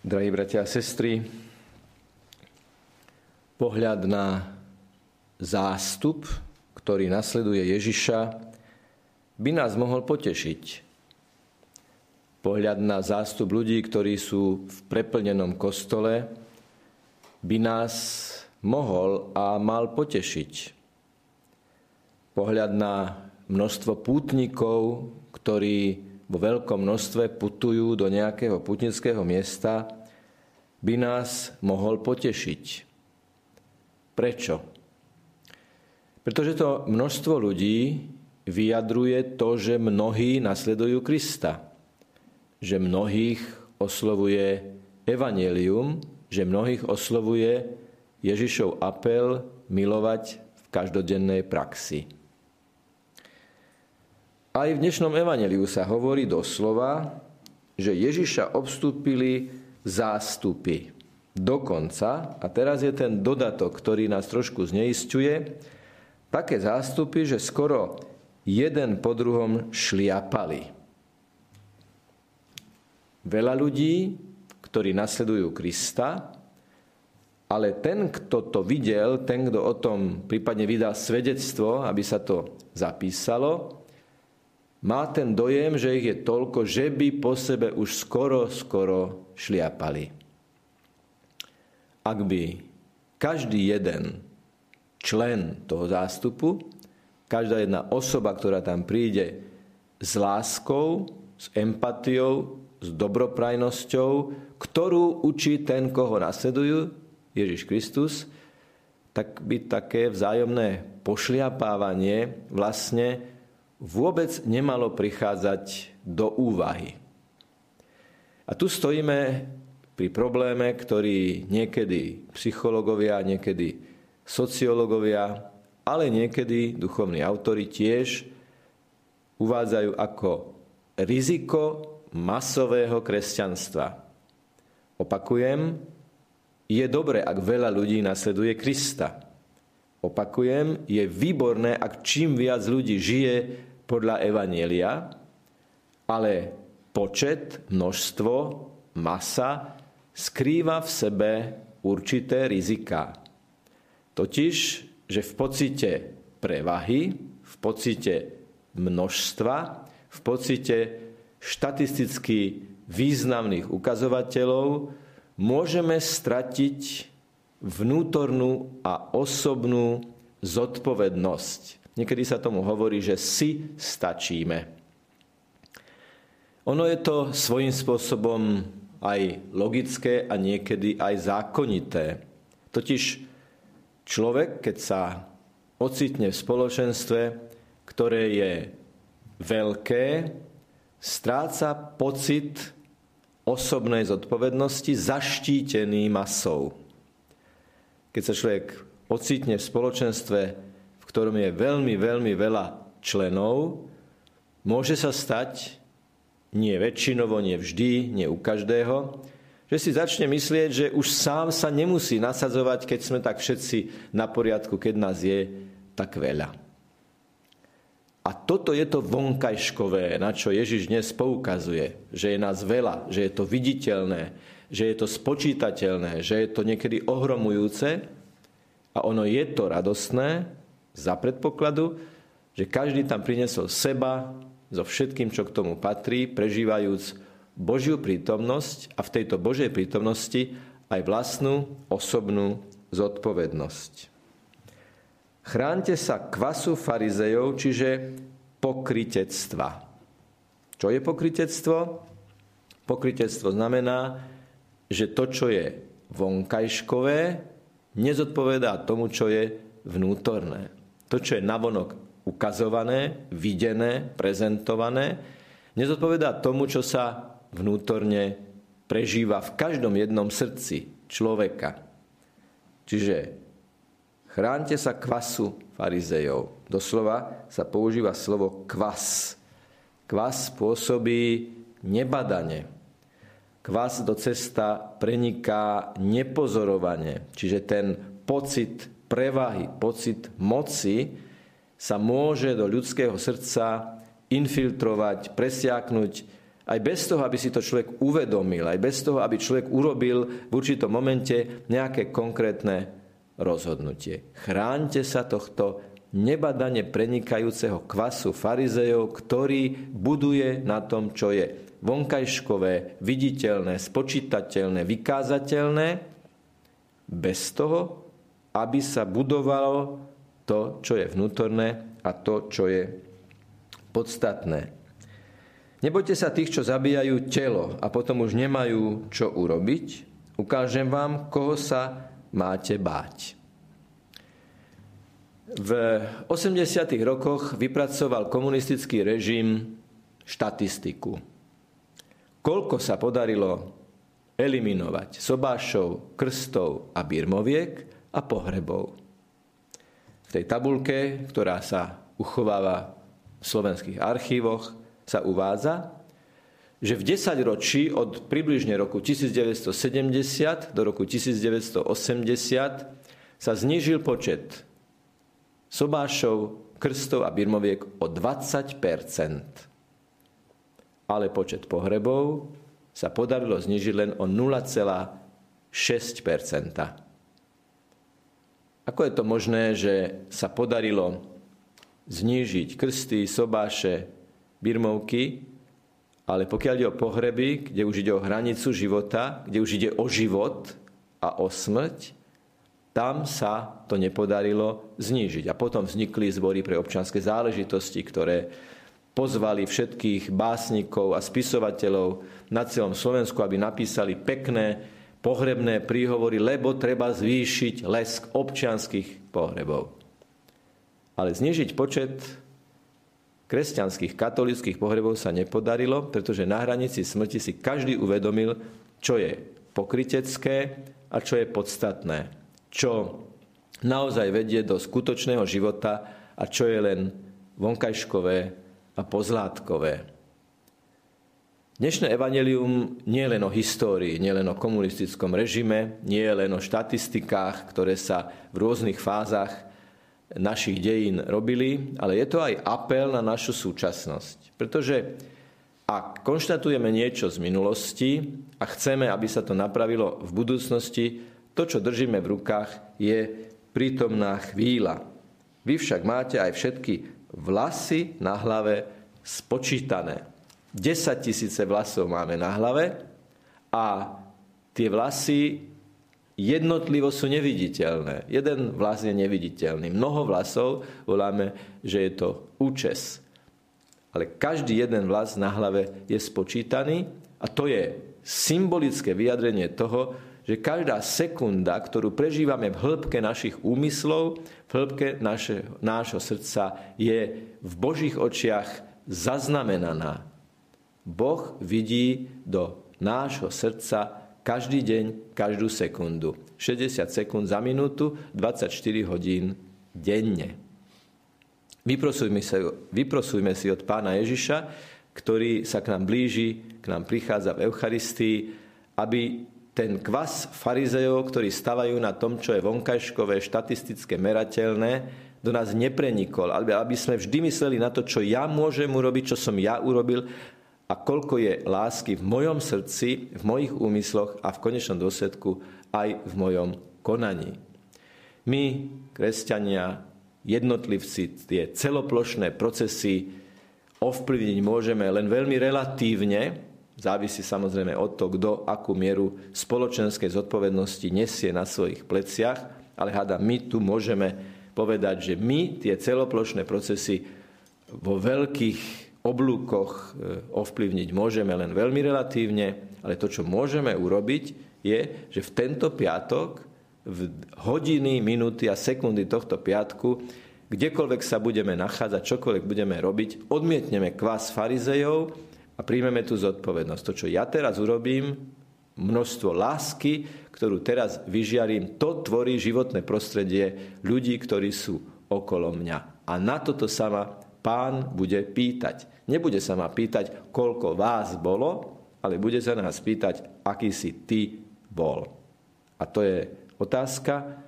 Drahí bratia a sestry, pohľad na zástup, ktorý nasleduje Ježiša, by nás mohol potešiť. Pohľad na zástup ľudí, ktorí sú v preplnenom kostole, by nás mohol a mal potešiť. Pohľad na množstvo pútnikov, ktorí vo veľkom množstve putujú do nejakého putnického miesta, by nás mohol potešiť. Prečo? Pretože to množstvo ľudí vyjadruje to, že mnohí nasledujú Krista. Že mnohých oslovuje evanelium, že mnohých oslovuje Ježišov apel milovať v každodennej praxi. Aj v dnešnom evaneliu sa hovorí doslova, že Ježiša obstúpili zástupy. Dokonca, a teraz je ten dodatok, ktorý nás trošku zneistuje, také zástupy, že skoro jeden po druhom šliapali. Veľa ľudí, ktorí nasledujú Krista, ale ten, kto to videl, ten, kto o tom prípadne vydal svedectvo, aby sa to zapísalo, má ten dojem, že ich je toľko, že by po sebe už skoro, skoro šliapali. Ak by každý jeden člen toho zástupu, každá jedna osoba, ktorá tam príde s láskou, s empatiou, s dobroprajnosťou, ktorú učí ten, koho nasledujú, Ježiš Kristus, tak by také vzájomné pošliapávanie vlastne vôbec nemalo prichádzať do úvahy. A tu stojíme pri probléme, ktorý niekedy psychológovia, niekedy sociológovia, ale niekedy duchovní autory tiež uvádzajú ako riziko masového kresťanstva. Opakujem, je dobre, ak veľa ľudí nasleduje Krista. Opakujem, je výborné, ak čím viac ľudí žije podľa Evanielia, ale počet, množstvo, masa skrýva v sebe určité rizika. Totiž, že v pocite prevahy, v pocite množstva, v pocite štatisticky významných ukazovateľov môžeme stratiť vnútornú a osobnú zodpovednosť Niekedy sa tomu hovorí, že si stačíme. Ono je to svojím spôsobom aj logické a niekedy aj zákonité. Totiž človek, keď sa ocitne v spoločenstve, ktoré je veľké, stráca pocit osobnej zodpovednosti zaštítený masou. Keď sa človek ocitne v spoločenstve ktorom je veľmi, veľmi veľa členov, môže sa stať, nie väčšinovo, nie vždy, nie u každého, že si začne myslieť, že už sám sa nemusí nasadzovať, keď sme tak všetci na poriadku, keď nás je tak veľa. A toto je to vonkajškové, na čo Ježiš dnes poukazuje, že je nás veľa, že je to viditeľné, že je to spočítateľné, že je to niekedy ohromujúce a ono je to radostné, za predpokladu, že každý tam prinesol seba so všetkým, čo k tomu patrí, prežívajúc Božiu prítomnosť a v tejto Božej prítomnosti aj vlastnú osobnú zodpovednosť. Chránte sa kvasu farizejov, čiže pokritectva. Čo je pokritectvo? Pokritectvo znamená, že to, čo je vonkajškové, nezodpovedá tomu, čo je vnútorné to, čo je navonok ukazované, videné, prezentované, nezodpovedá tomu, čo sa vnútorne prežíva v každom jednom srdci človeka. Čiže chránte sa kvasu farizejov. Doslova sa používa slovo kvas. Kvas pôsobí nebadane. Kvas do cesta preniká nepozorovane. Čiže ten pocit prevahy, pocit moci sa môže do ľudského srdca infiltrovať, presiaknúť aj bez toho, aby si to človek uvedomil, aj bez toho, aby človek urobil v určitom momente nejaké konkrétne rozhodnutie. Chránte sa tohto nebadane prenikajúceho kvasu farizejov, ktorý buduje na tom, čo je vonkajškové, viditeľné, spočítateľné, vykázateľné, bez toho, aby sa budovalo to, čo je vnútorné a to, čo je podstatné. Nebojte sa tých, čo zabíjajú telo a potom už nemajú čo urobiť. Ukážem vám, koho sa máte báť. V 80. rokoch vypracoval komunistický režim štatistiku. Koľko sa podarilo eliminovať sobášov, krstov a birmoviek a pohrebov. V tej tabulke, ktorá sa uchováva v slovenských archívoch, sa uvádza, že v 10 ročí od približne roku 1970 do roku 1980 sa znížil počet sobášov, krstov a birmoviek o 20% Ale počet pohrebov sa podarilo znižiť len o 0,6 Ako je to možné, že sa podarilo znížiť krsty, sobáše, birmovky, ale pokiaľ ide o pohreby, kde už ide o hranicu života, kde už ide o život a o smrť, tam sa to nepodarilo znížiť. A potom vznikli zbory pre občanské záležitosti, ktoré pozvali všetkých básnikov a spisovateľov na celom Slovensku, aby napísali pekné pohrebné príhovory, lebo treba zvýšiť lesk občianských pohrebov. Ale znižiť počet kresťanských, katolických pohrebov sa nepodarilo, pretože na hranici smrti si každý uvedomil, čo je pokrytecké a čo je podstatné. Čo naozaj vedie do skutočného života a čo je len vonkajškové a pozlátkové. Dnešné evanelium nie je len o histórii, nie len o komunistickom režime, nie je len o štatistikách, ktoré sa v rôznych fázach našich dejín robili, ale je to aj apel na našu súčasnosť. Pretože ak konštatujeme niečo z minulosti a chceme, aby sa to napravilo v budúcnosti, to, čo držíme v rukách, je prítomná chvíľa. Vy však máte aj všetky vlasy na hlave spočítané. 10 tisíce vlasov máme na hlave a tie vlasy jednotlivo sú neviditeľné. Jeden vlas je neviditeľný. Mnoho vlasov voláme, že je to účes. Ale každý jeden vlas na hlave je spočítaný a to je symbolické vyjadrenie toho, že každá sekunda, ktorú prežívame v hĺbke našich úmyslov, v hĺbke naše, srdca, je v Božích očiach zaznamenaná. Boh vidí do nášho srdca každý deň, každú sekundu. 60 sekúnd za minútu, 24 hodín denne. Vyprosujme, sa, vyprosujme si od pána Ježiša, ktorý sa k nám blíži, k nám prichádza v Eucharistii, aby ten kvas farizejov, ktorí stavajú na tom, čo je vonkajškové, štatistické, merateľné, do nás neprenikol. Aby sme vždy mysleli na to, čo ja môžem urobiť, čo som ja urobil a koľko je lásky v mojom srdci, v mojich úmysloch a v konečnom dôsledku aj v mojom konaní. My, kresťania, jednotlivci, tie celoplošné procesy ovplyvniť môžeme len veľmi relatívne, závisí samozrejme od toho, kto akú mieru spoločenskej zodpovednosti nesie na svojich pleciach, ale hada, my tu môžeme povedať, že my tie celoplošné procesy vo veľkých oblúkoch e, ovplyvniť môžeme len veľmi relatívne, ale to, čo môžeme urobiť, je, že v tento piatok, v hodiny, minúty a sekundy tohto piatku, kdekoľvek sa budeme nachádzať, čokoľvek budeme robiť, odmietneme kvás farizejov a príjmeme tú zodpovednosť. To, čo ja teraz urobím, množstvo lásky, ktorú teraz vyžiarím, to tvorí životné prostredie ľudí, ktorí sú okolo mňa. A na toto sa ma pán bude pýtať. Nebude sa ma pýtať, koľko vás bolo, ale bude sa nás pýtať, aký si ty bol. A to je otázka,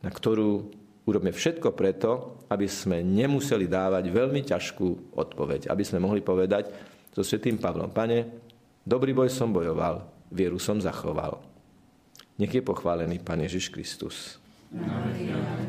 na ktorú urobíme všetko preto, aby sme nemuseli dávať veľmi ťažkú odpoveď. Aby sme mohli povedať, so svetým Pavlom. Pane, dobrý boj som bojoval, vieru som zachoval. Nech je pochválený Pán Ježiš Kristus. Amen.